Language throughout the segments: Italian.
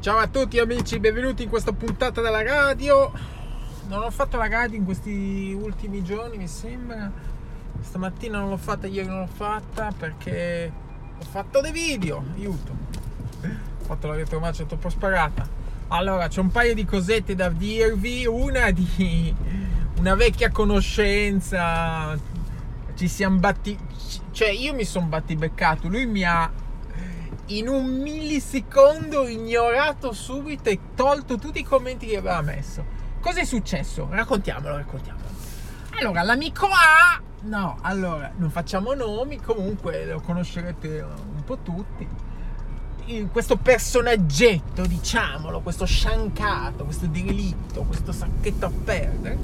Ciao a tutti amici, benvenuti in questa puntata della radio. Non ho fatto la radio in questi ultimi giorni, mi sembra. Stamattina non l'ho fatta, ieri non l'ho fatta perché ho fatto dei video. Aiuto. Ho fatto la retromarcia troppo sparata. Allora, c'è un paio di cosette da dirvi. Una di una vecchia conoscenza. Ci siamo batti. Cioè, io mi sono battibeccato. Lui mi ha in un millisecondo ignorato subito e tolto tutti i commenti che aveva messo. Cosa è successo? Raccontiamolo, raccontiamolo. Allora, l'amico A, no, allora, non facciamo nomi, comunque lo conoscerete un po' tutti. Questo personaggetto, diciamolo, questo sciancato, questo diritto, questo sacchetto a perdere.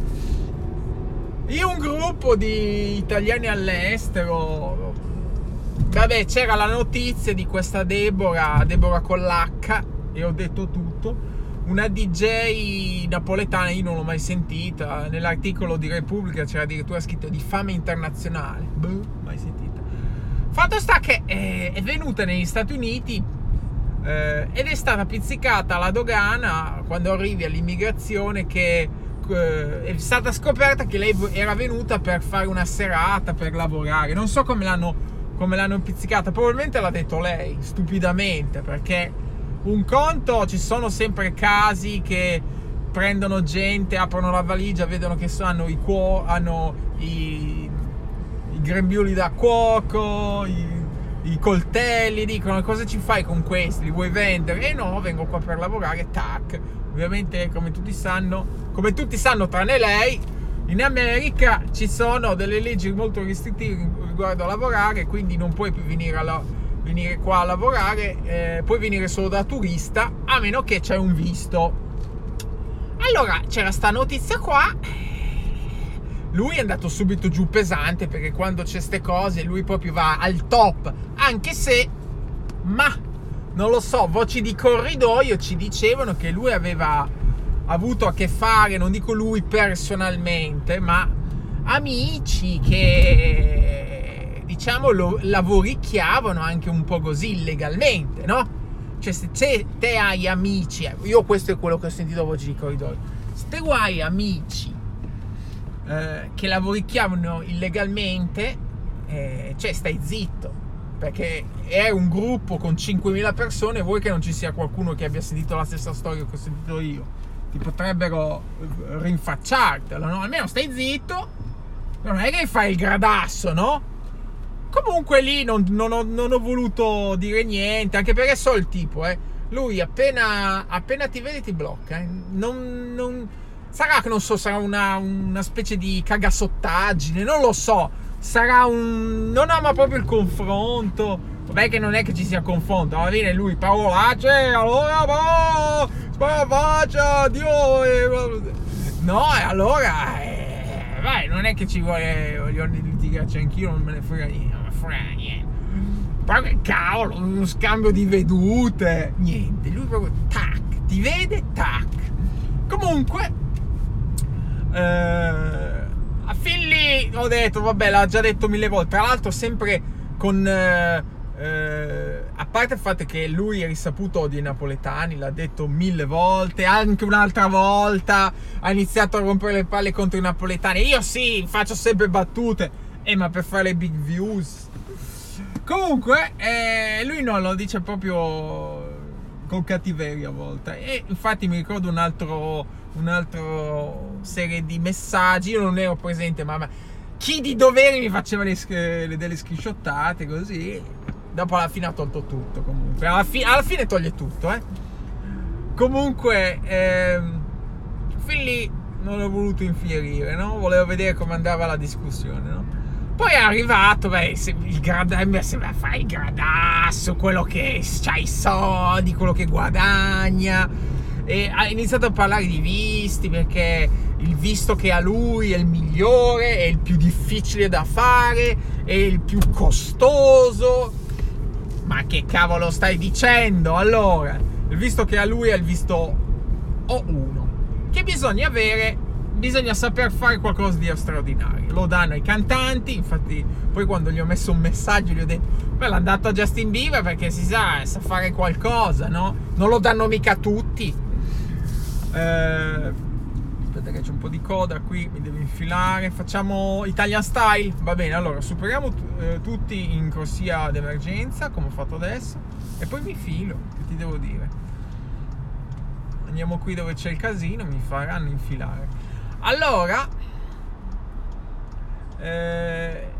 In un gruppo di italiani all'estero, Vabbè, c'era la notizia di questa Deborah, Deborah con l'H, e ho detto tutto. Una DJ napoletana, io non l'ho mai sentita. Nell'articolo di Repubblica c'era addirittura scritto di fame internazionale. Boh, mai sentita. Fatto sta che è, è venuta negli Stati Uniti eh, ed è stata pizzicata alla dogana quando arrivi all'immigrazione che eh, è stata scoperta che lei era venuta per fare una serata, per lavorare. Non so come l'hanno come l'hanno pizzicata. Probabilmente l'ha detto lei, stupidamente, perché un conto ci sono sempre casi che prendono gente, aprono la valigia, vedono che hanno i, cuo- hanno i, i grembiuli da cuoco, i, i coltelli, dicono cosa ci fai con questi? Li vuoi vendere? E no, vengo qua per lavorare, tac. Ovviamente, come tutti sanno, come tutti sanno tranne lei, in America ci sono delle leggi molto restrittive riguardo a lavorare, quindi non puoi più venire, alla, venire qua a lavorare, eh, puoi venire solo da turista, a meno che c'è un visto. Allora c'era sta notizia qua. Lui è andato subito giù pesante perché quando c'è queste cose lui proprio va al top, anche se, ma non lo so, voci di corridoio ci dicevano che lui aveva avuto a che fare, non dico lui personalmente, ma amici che diciamo lo lavoricchiavano anche un po' così illegalmente, no? Cioè se te, te hai amici, eh, io questo è quello che ho sentito voce di corridoio, se te hai amici eh, che lavoricchiavano illegalmente, eh, cioè stai zitto, perché è un gruppo con 5.000 persone, vuoi che non ci sia qualcuno che abbia sentito la stessa storia che ho sentito io? Ti potrebbero rinfacciartelo, no? Almeno stai zitto, non è che fai il gradasso, no? Comunque lì non, non, ho, non ho, voluto dire niente, anche perché so il tipo, eh. Lui appena, appena ti vede ti blocca. Eh. Non, sarà che non so, sarà una, una specie di cagassottaggine, non lo so. Sarà un... non ama proprio il confronto. Vabbè che non è che ci sia confronto, alla fine lui parolacce, allora boh, faccia, Dio. Eh, no, e allora, eh, vai, non è che ci vuole, voglio litigarci anch'io, non me ne frega niente, non me frega niente. Però che cavolo, uno scambio di vedute, niente, lui proprio, tac, ti vede, tac. Comunque, eh, a fin lì ho detto, vabbè, l'ha già detto mille volte, tra l'altro sempre con... Eh, eh, a parte il fatto che lui è risaputo dei napoletani, l'ha detto mille volte, anche un'altra volta ha iniziato a rompere le palle contro i napoletani. Io sì, faccio sempre battute, eh, ma per fare big views. Comunque, eh, lui non lo dice proprio con cattiveria a volte. E infatti mi ricordo un altro, un'altra serie di messaggi, io non ero presente, ma, ma chi di doveri mi faceva le, le, delle screenshottate così Dopo alla fine ha tolto tutto comunque. Alla, fi- alla fine toglie tutto, eh. Comunque, ehm, fin lì non ho voluto infierire, no? Volevo vedere come andava la discussione, no? Poi è arrivato, beh, il gradasso, sembra fare il gradasso, quello che ha i soldi, quello che guadagna. E ha iniziato a parlare di visti perché il visto che ha lui è il migliore, è il più difficile da fare, è il più costoso ma che cavolo stai dicendo? Allora, visto che a lui è il visto O1, che bisogna avere bisogna saper fare qualcosa di straordinario. Lo danno ai cantanti, infatti poi quando gli ho messo un messaggio gli ho detto, beh l'hanno dato a Justin Bieber perché si sa, sa fare qualcosa, no? Non lo danno mica a tutti. Eh, aspetta che c'è un po' di coda qui, mi devo infilare. Facciamo Italian Style, va bene, allora superiamo eh, tutti in corsia d'emergenza, come ho fatto adesso, e poi mi filo, che ti devo dire andiamo qui dove c'è il casino, mi faranno infilare. Allora, eh,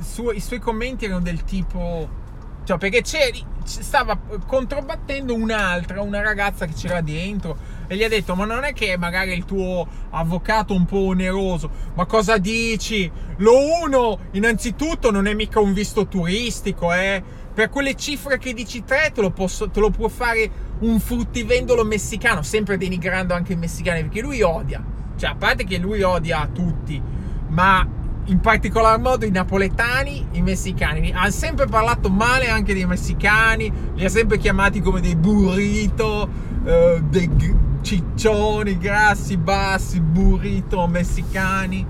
su, i suoi commenti erano del tipo... Cioè, perché c'eri, stava controbattendo un'altra, una ragazza che c'era dentro e gli ha detto ma non è che magari il tuo avvocato un po' oneroso ma cosa dici? Lo uno innanzitutto non è mica un visto turistico eh. Per quelle cifre che dici te te lo, posso, te lo può fare un fruttivendolo messicano, sempre denigrando anche i messicani, perché lui odia, cioè a parte che lui odia tutti, ma in particolar modo i napoletani, i messicani. Ha sempre parlato male anche dei messicani, li ha sempre chiamati come dei burrito, eh, dei ciccioni grassi, bassi, burrito messicani.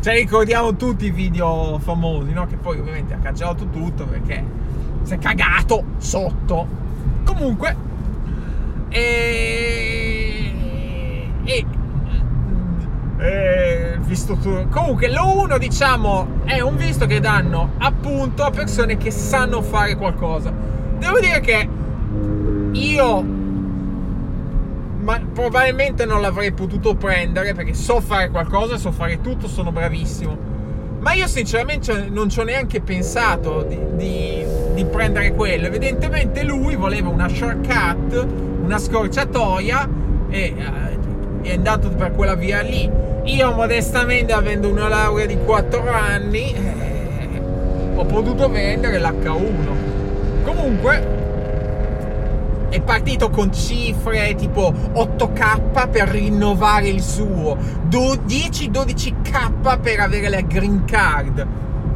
Cioè ricordiamo tutti i video famosi, no? Che poi ovviamente ha cancellato tutto perché si è cagato sotto. Comunque, e, e, e visto tu, comunque lo uno diciamo è un visto che danno appunto a persone che sanno fare qualcosa. Devo dire che io ma probabilmente non l'avrei potuto prendere perché so fare qualcosa, so fare tutto, sono bravissimo ma io sinceramente non ci ho neanche pensato di, di, di, prendere quello. Evidentemente lui voleva una shortcut, una scorciatoia e uh, è andato per quella via lì. Io modestamente avendo una laurea di 4 anni eh, ho potuto vendere l'H1. Comunque è partito con cifre tipo 8k per rinnovare il suo, 10-12k per avere la green card.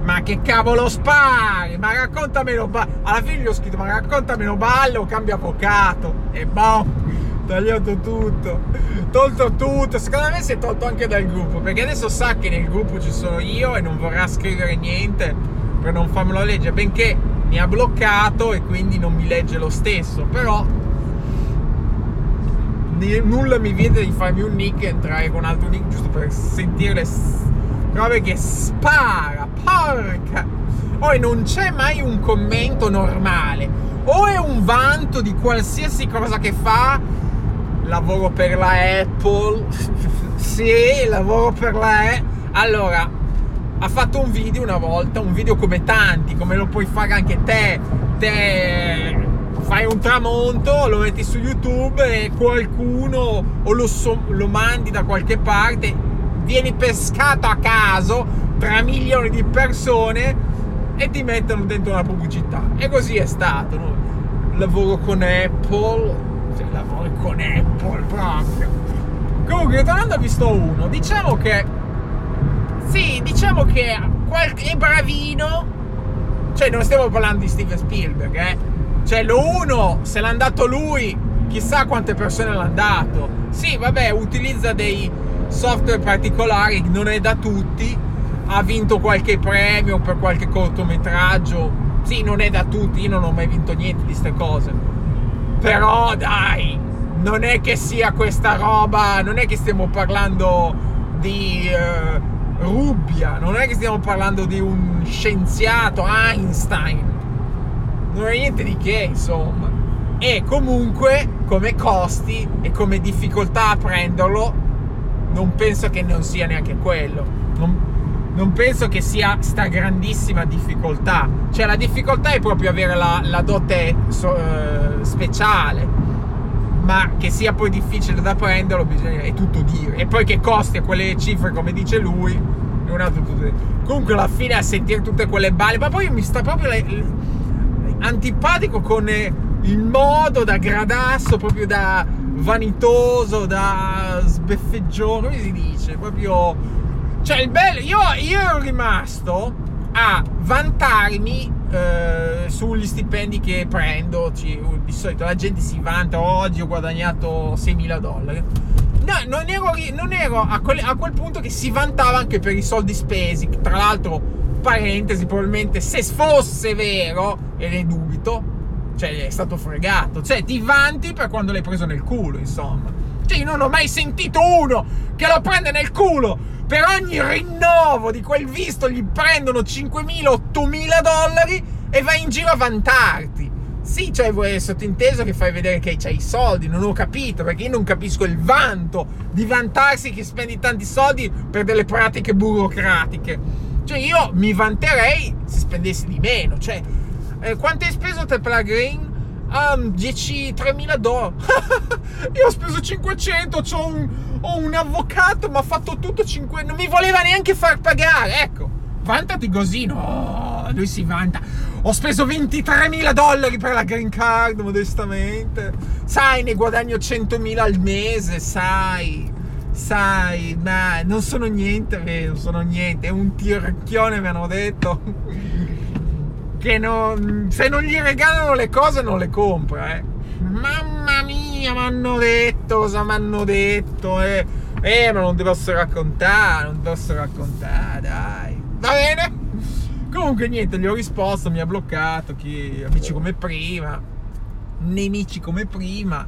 Ma che cavolo spari? Ma raccontamelo ballo. Alla fine gli ho scritto, ma raccontamelo ballo, cambia avvocato. E boh, tagliato tutto. Tolto tutto. Secondo me si è tolto anche dal gruppo. Perché adesso sa che nel gruppo ci sono io e non vorrà scrivere niente per non farmelo leggere. Benché mi ha bloccato e quindi non mi legge lo stesso. Però nulla mi viene di farmi un nick e entrare con un altro nick giusto per sentire le robe che spara. Porca! Poi non c'è mai un commento normale. O è un vanto di qualsiasi cosa che fa. Lavoro per la Apple. sì, lavoro per la Apple. Allora, ha fatto un video una volta, un video come tanti, come lo puoi fare anche te. Te fai un tramonto, lo metti su YouTube e qualcuno o lo, so, lo mandi da qualche parte, vieni pescato a caso tra milioni di persone e ti mettono dentro una pubblicità. E così è stato. No? Lavoro con Apple, cioè lavoro con Apple proprio. Comunque, tornando a visto uno, diciamo che sì, diciamo che è bravino. Cioè, non stiamo parlando di Steven Spielberg, eh. Cioè, lo uno, se l'ha dato lui, chissà quante persone l'hanno dato. Sì, vabbè, utilizza dei software particolari, non è da tutti. Ha vinto qualche premio per qualche cortometraggio. Sì, non è da tutti, io non ho mai vinto niente di queste cose. Però dai, non è che sia questa roba, non è che stiamo parlando di... Uh, Rubbia, non è che stiamo parlando di un scienziato Einstein, non è niente di che, insomma. E comunque, come costi e come difficoltà a prenderlo, non penso che non sia neanche quello. Non, non penso che sia sta grandissima difficoltà. Cioè, la difficoltà è proprio avere la, la dote so, uh, speciale. Ma che sia poi difficile da prenderlo, bisogna, è tutto dire. E poi che costi a quelle cifre, come dice lui, è un altro tutto. Comunque, alla fine a sentire tutte quelle balle, ma poi mi sta proprio. Le, antipatico con il modo da gradasso, proprio da vanitoso, da sbeffeggione, come si dice? Proprio... Cioè, il bello... Io, io ero rimasto a vantarmi eh, sugli stipendi che prendo. Di solito la gente si vanta, oggi ho guadagnato 6.000 dollari. no, non ero, non ero a, quel, a, quel, punto che si vantava anche per i soldi spesi. Tra l'altro, parentesi, probabilmente se fosse vero, e ne dubito, cioè è stato fregato. Cioè, ti vanti per quando l'hai preso nel culo, insomma. Cioè, io non ho mai sentito uno che lo prende nel culo. Per ogni rinnovo di quel visto gli prendono 5.000-8.000 dollari e vai in giro a vantarti. Sì, cioè è sottinteso che fai vedere che c'hai i soldi, non ho capito, perché io non capisco il vanto di vantarsi che spendi tanti soldi per delle pratiche burocratiche. Cioè io mi vanterei se spendessi di meno, cioè eh, quanto hai speso te per la green? Um, 10, 3.000 dollari. io ho speso 500, ho un, ho un avvocato, mi ha fatto tutto 5, non mi voleva neanche far pagare, ecco. Vantati così, no, lui si vanta ho speso 23.000 dollari per la green card, modestamente. Sai, ne guadagno 100.000 al mese, sai. Sai, ma non sono niente, vero, sono niente. È un tiracchione, mi hanno detto. Che non, se non gli regalano le cose non le compra, eh. Mamma mia, mi hanno detto, cosa mi hanno detto, eh. Eh, ma non ti posso raccontare, non ti posso raccontare, dai. Va bene? Comunque niente, gli ho risposto, mi ha bloccato, chi, amici come prima, nemici come prima.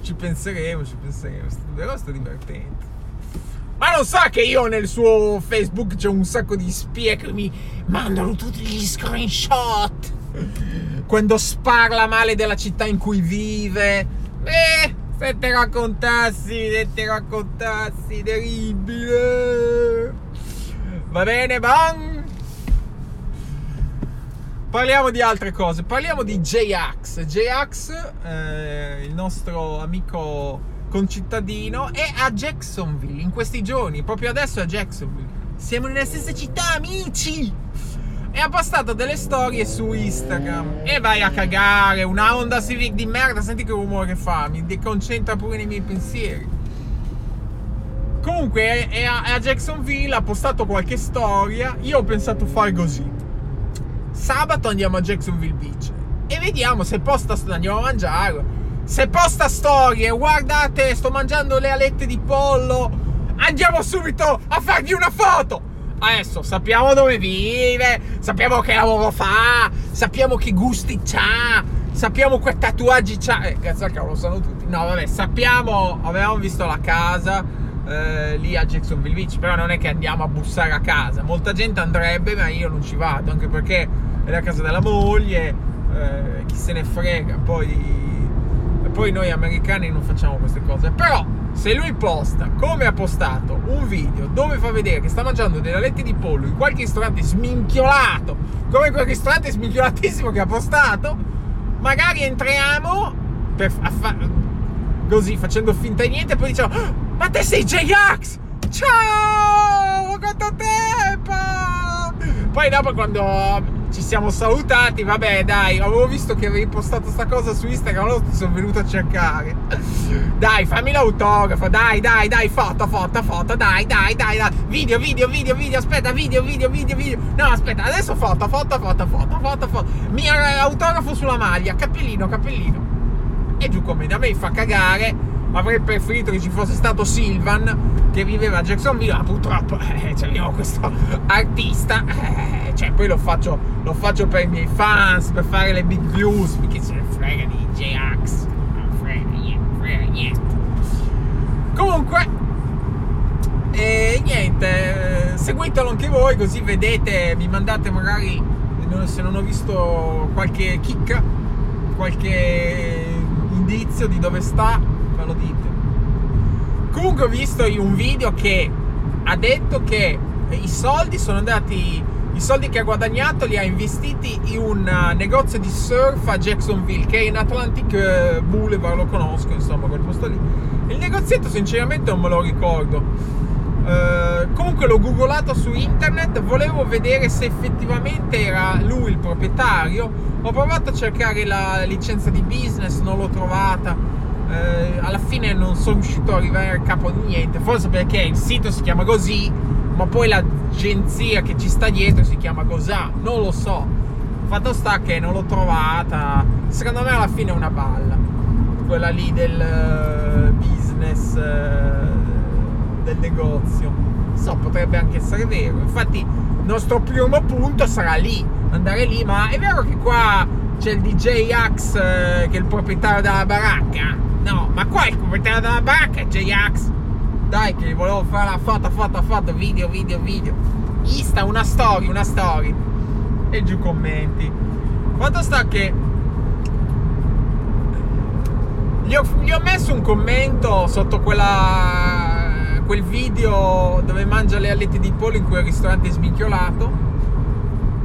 Ci penseremo, ci penseremo, però sto divertente. Ma non sa che io nel suo Facebook c'è un sacco di spie che mi mandano tutti gli screenshot. Quando sparla male della città in cui vive. Eh, se te raccontassi, se te raccontassi, terribile. Va bene, bang. Parliamo di altre cose, parliamo di J-Ax. J-Ax, eh, il nostro amico concittadino, è a Jacksonville in questi giorni, proprio adesso è a Jacksonville. Siamo nella stessa città, amici! E ha postato delle storie su Instagram. E vai a cagare, una Honda Civic di merda, senti che rumore fa, mi deconcentra pure nei miei pensieri. Comunque è a Jacksonville, ha postato qualche storia, io ho pensato fare così sabato andiamo a Jacksonville Beach e vediamo se posta andiamo a mangiare. Se posta storie, guardate, sto mangiando le alette di pollo. Andiamo subito a fargli una foto. Adesso sappiamo dove vive, sappiamo che lavoro fa, sappiamo che gusti ha, sappiamo che tatuaggi c'ha. Eh, cazzo, cavolo, sanno tutti. No, vabbè, sappiamo, avevamo visto la casa eh, lì a Jacksonville Beach, però non è che andiamo a bussare a casa. Molta gente andrebbe, ma io non ci vado, anche perché è la casa della moglie, eh, chi se ne frega, poi, poi noi americani non facciamo queste cose. Però se lui posta, come ha postato, un video dove fa vedere che sta mangiando delle alette di pollo in qualche ristorante sminchiolato, come quel ristorante sminchiolatissimo che ha postato, magari entriamo per, fa, così facendo finta di niente e poi diciamo ah, ma te sei J-Ax! Ciao! Poi dopo quando ci siamo salutati, vabbè dai, avevo visto che avevi postato sta cosa su Instagram, allora ti sono venuto a cercare. Dai, fammi l'autografo, dai, dai, dai, foto, foto, foto, dai, dai, dai, dai. Video, video, video, video, aspetta, video, video, video, video. No, aspetta, adesso foto, foto, foto, foto, foto, foto. Mio autografo sulla maglia, cappellino, cappellino. E giù come da me fa cagare avrei preferito che ci fosse stato Silvan che viveva a Jacksonville, ma purtroppo eh, abbiamo questo artista, eh, cioè poi lo faccio, lo faccio per i miei fans, per fare le big views, perché se ne frega di J-Ax, non frega niente, frega niente. Comunque, e niente, seguitelo anche voi così vedete, mi mandate magari, se non ho visto qualche chicca, qualche indizio di dove sta lo dite. Comunque ho visto un video che ha detto che i soldi sono andati, i soldi che ha guadagnato li ha investiti in un uh, negozio di surf a Jacksonville che è in Atlantic uh, Boulevard, lo conosco insomma quel posto lì. Il negozietto sinceramente non me lo ricordo. Uh, comunque l'ho googolato su internet, volevo vedere se effettivamente era lui il proprietario. Ho provato a cercare la licenza di business, non l'ho trovata eh, alla fine non sono riuscito a arrivare a capo di niente, forse perché il sito si chiama così, ma poi l'agenzia che ci sta dietro si chiama Cosà, non lo so. Fatto sta che non l'ho trovata, secondo me alla fine è una balla, quella lì del uh, business eh, del negozio. So, potrebbe anche essere vero. Infatti, il nostro primo punto sarà lì, andare lì, ma è vero che qua c'è il DJ Axe eh, che è il proprietario della baracca? No, ma qua è il proprietario della baracca, DJ Axe. Dai, che volevo fare la foto, foto, foto, video, video, video. Insta, una story, una story. E giù commenti. Quanto sta che gli ho, gli ho, messo un commento sotto quella, quel video dove mangia le alette di pollo in quel ristorante sminchiolato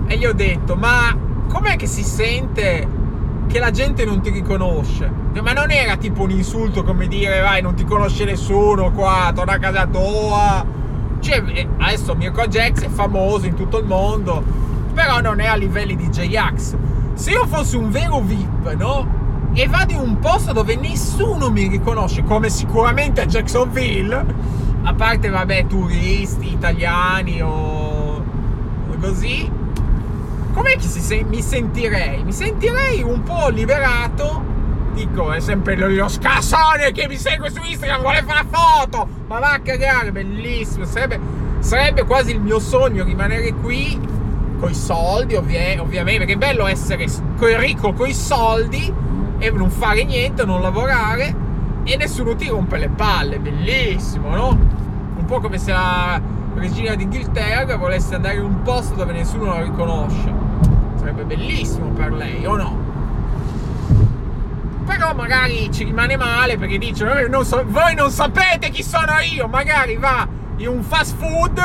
e gli ho detto ma com'è che si sente che la gente non ti riconosce? Ma non era tipo un insulto come dire vai non ti conosce nessuno qua, torna a casa tua. Cioè, eh, adesso Mirko Jax è famoso in tutto il mondo, però non è a livelli di J-Ax. Se io fossi un vero VIP, no? e vado in un posto dove nessuno mi riconosce, come sicuramente a Jacksonville, a parte, vabbè, turisti italiani o così, com'è che se- mi sentirei? Mi sentirei un po' liberato. Dico, è sempre lo, lo scassone che mi segue su Instagram, vuole fare foto, ma va a cagare, bellissimo, sarebbe, sarebbe quasi il mio sogno rimanere qui coi soldi, ovvia- ovviamente, perché è bello essere ricco coi soldi e non fare niente, non lavorare e nessuno ti rompe le palle, bellissimo, no? Un po' come se la regina d'Inghilterra volesse andare in un posto dove nessuno la riconosce. Sarebbe bellissimo per lei, o no? Però magari ci rimane male perché dice eh, non so, voi non sapete chi sono io, magari va in un fast food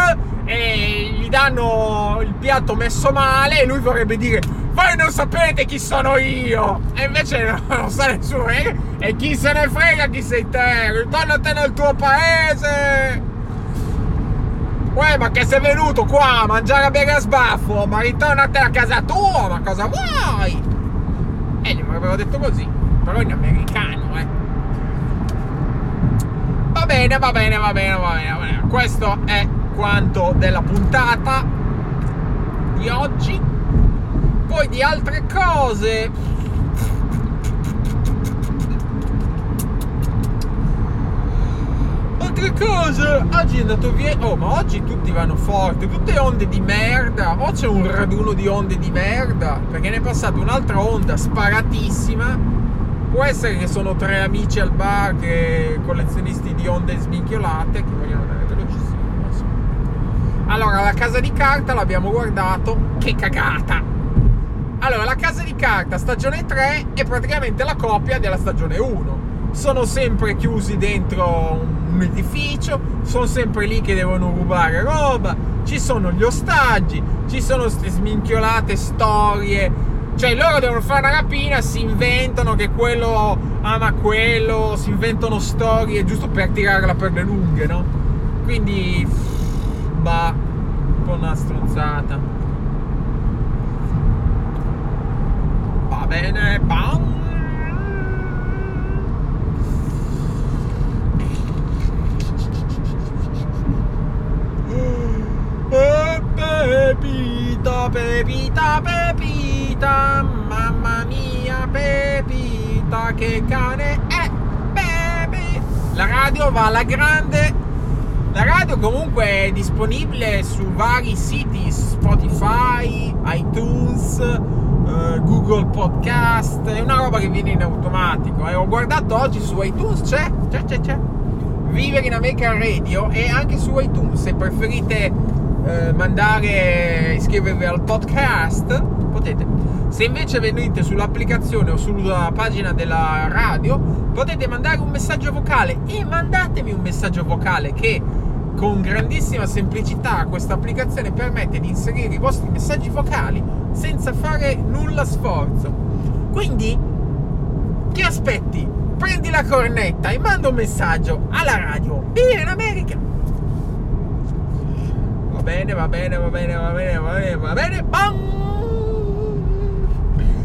e gli danno il piatto messo male e lui vorrebbe dire voi non sapete chi sono io e invece non sa nessuno eh? e chi se ne frega chi sei te ritornate nel tuo paese Uè, ma che sei venuto qua a mangiare a bere a sbaffo ma ritornate a casa tua ma cosa vuoi e gli avrebbero detto così però in americano eh va bene va bene va bene va bene, va bene. questo è quanto della puntata di oggi poi di altre cose. Altre cose. Oggi è andato via. Oh, ma oggi tutti vanno forte. Tutte onde di merda. O c'è un raduno di onde di merda. Perché ne è passata un'altra onda sparatissima. Può essere che sono tre amici al bar che collezionisti di onde sminchiolate che vogliono andare velocissimo. Allora, la casa di carta l'abbiamo guardato. Che cagata! Allora, la casa di carta stagione 3 è praticamente la copia della stagione 1. Sono sempre chiusi dentro un edificio, sono sempre lì che devono rubare roba, ci sono gli ostaggi, ci sono queste sminchiolate storie. Cioè, loro devono fare una rapina, si inventano che quello ama quello, si inventano storie giusto per tirarla per le lunghe, no? Quindi, bah, un po' una stronzata. bene, bam! Pepita, pepita, mamma mia, pepita, che cane è, baby! La radio va alla grande. La radio comunque è disponibile su vari siti, Spotify, iTunes, uh, Google Podcast, è una roba che viene in automatico. Eh. Ho guardato oggi su iTunes, c'è, c'è, c'è, c'è. Vivere in American Radio e anche su iTunes. Se preferite uh, mandare, iscrivervi al podcast, potete. Se invece venite sull'applicazione o sulla pagina della radio, potete mandare un messaggio vocale e mandatemi un messaggio vocale che con grandissima semplicità questa applicazione permette di inserire i vostri messaggi vocali senza fare nulla sforzo. Quindi, che aspetti? Prendi la cornetta e manda un messaggio alla radio. Vieni in America! Bene, va bene, va bene, va bene, va bene, va bene. Bam!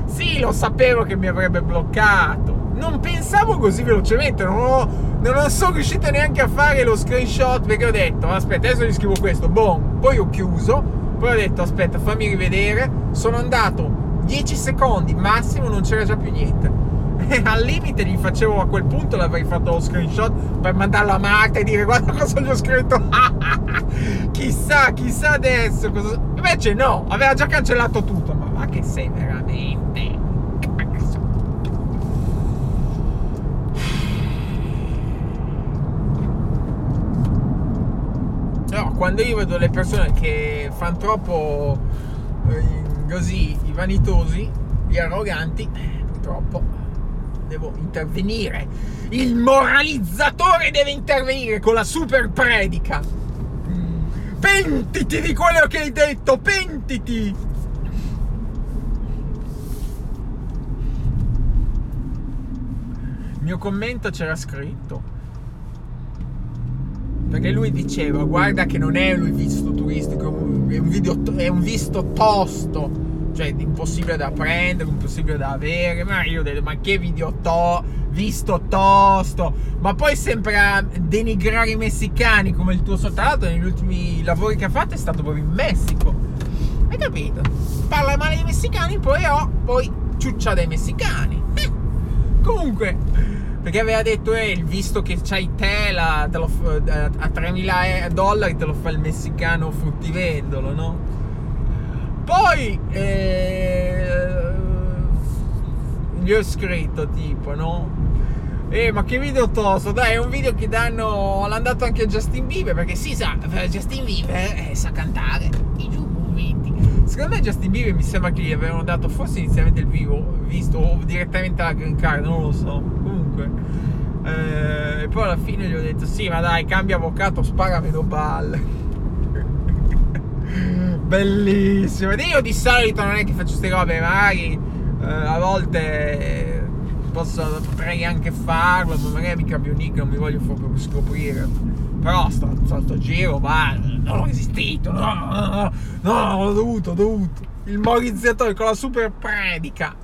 Sì, lo sapevo che mi avrebbe bloccato. Non pensavo così velocemente, non ho non sono riuscito neanche a fare lo screenshot perché ho detto aspetta adesso gli scrivo questo boom poi ho chiuso poi ho detto aspetta fammi rivedere sono andato 10 secondi massimo non c'era già più niente E al limite gli facevo a quel punto l'avrei fatto lo screenshot per mandarlo a Marta e dire guarda cosa gli ho scritto. chissà, chissà adesso cosa. Invece no, aveva già cancellato tutto. Ma va che sei veramente. No, quando io vedo le persone che fanno troppo eh, così i vanitosi, gli arroganti, eh, purtroppo devo intervenire. Il moralizzatore deve intervenire con la super predica. Pentiti di quello che hai detto, pentiti! Il mio commento c'era scritto. Perché lui diceva, guarda che non è un visto turistico, è un, video, è un visto tosto cioè impossibile da prendere, impossibile da avere. Ma io ho detto, ma che video to, visto tosto. Ma poi sempre a denigrare i messicani come il tuo soldato negli ultimi lavori che ha fatto è stato proprio in Messico. Hai capito? Parla male dei messicani, poi oh, poi ciuccia dei messicani. Eh. Comunque, perché aveva detto, eh, visto che c'hai tela te lo, a 3.000 dollari te lo fa il messicano fruttivendolo, no? Poi eh, gli ho scritto tipo, no? Eh, ma che video tosto, dai, è un video che danno. L'hanno dato anche a Justin Bieber. Perché si sa, Justin Bieber eh, sa cantare i giù momenti. Secondo me Justin Bieber mi sembra che gli avevano dato forse inizialmente il vivo, visto o direttamente alla green card, non lo so. Comunque. Eh, e poi alla fine gli ho detto: Sì, ma dai, cambia avvocato, spara meno balle. Bellissimo. Io di solito non è che faccio queste robe, magari eh, a volte posso, potrei anche farlo, ma magari mi cambio nick, non mi voglio proprio scoprire. Però sto, sto, giro, ma non ho resistito, no, no, no, no, ho dovuto, ho dovuto. Il morizzatore con la super predica.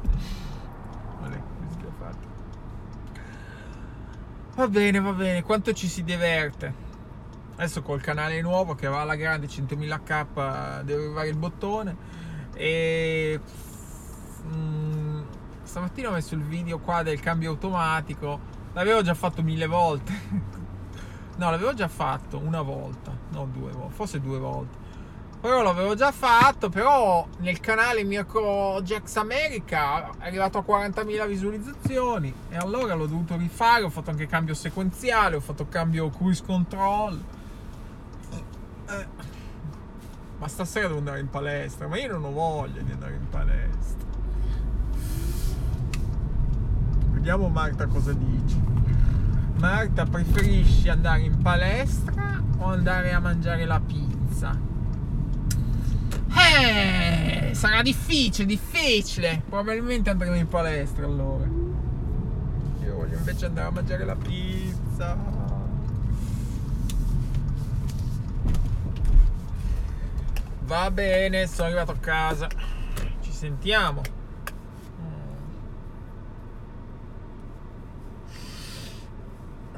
Va bene, va bene, quanto ci si diverte. Adesso col canale nuovo che va alla grande 100.000k devo arrivare il bottone e mm, stamattina ho messo il video qua del cambio automatico. L'avevo già fatto mille volte. no, l'avevo già fatto una volta, no due volte, forse due volte. Però l'avevo già fatto, però nel canale Mirko Jax America è arrivato a 40.000 visualizzazioni e allora l'ho dovuto rifare, ho fatto anche cambio sequenziale, ho fatto cambio cruise control eh. Ma stasera devo andare in palestra, ma io non ho voglia di andare in palestra. Vediamo Marta cosa dici. Marta, preferisci andare in palestra o andare a mangiare la pizza? Eh, sarà difficile, difficile. Probabilmente andremo in palestra allora. Io voglio invece andare a mangiare la pizza. Va bene, sono arrivato a casa. Ci sentiamo.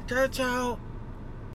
Ciao ciao.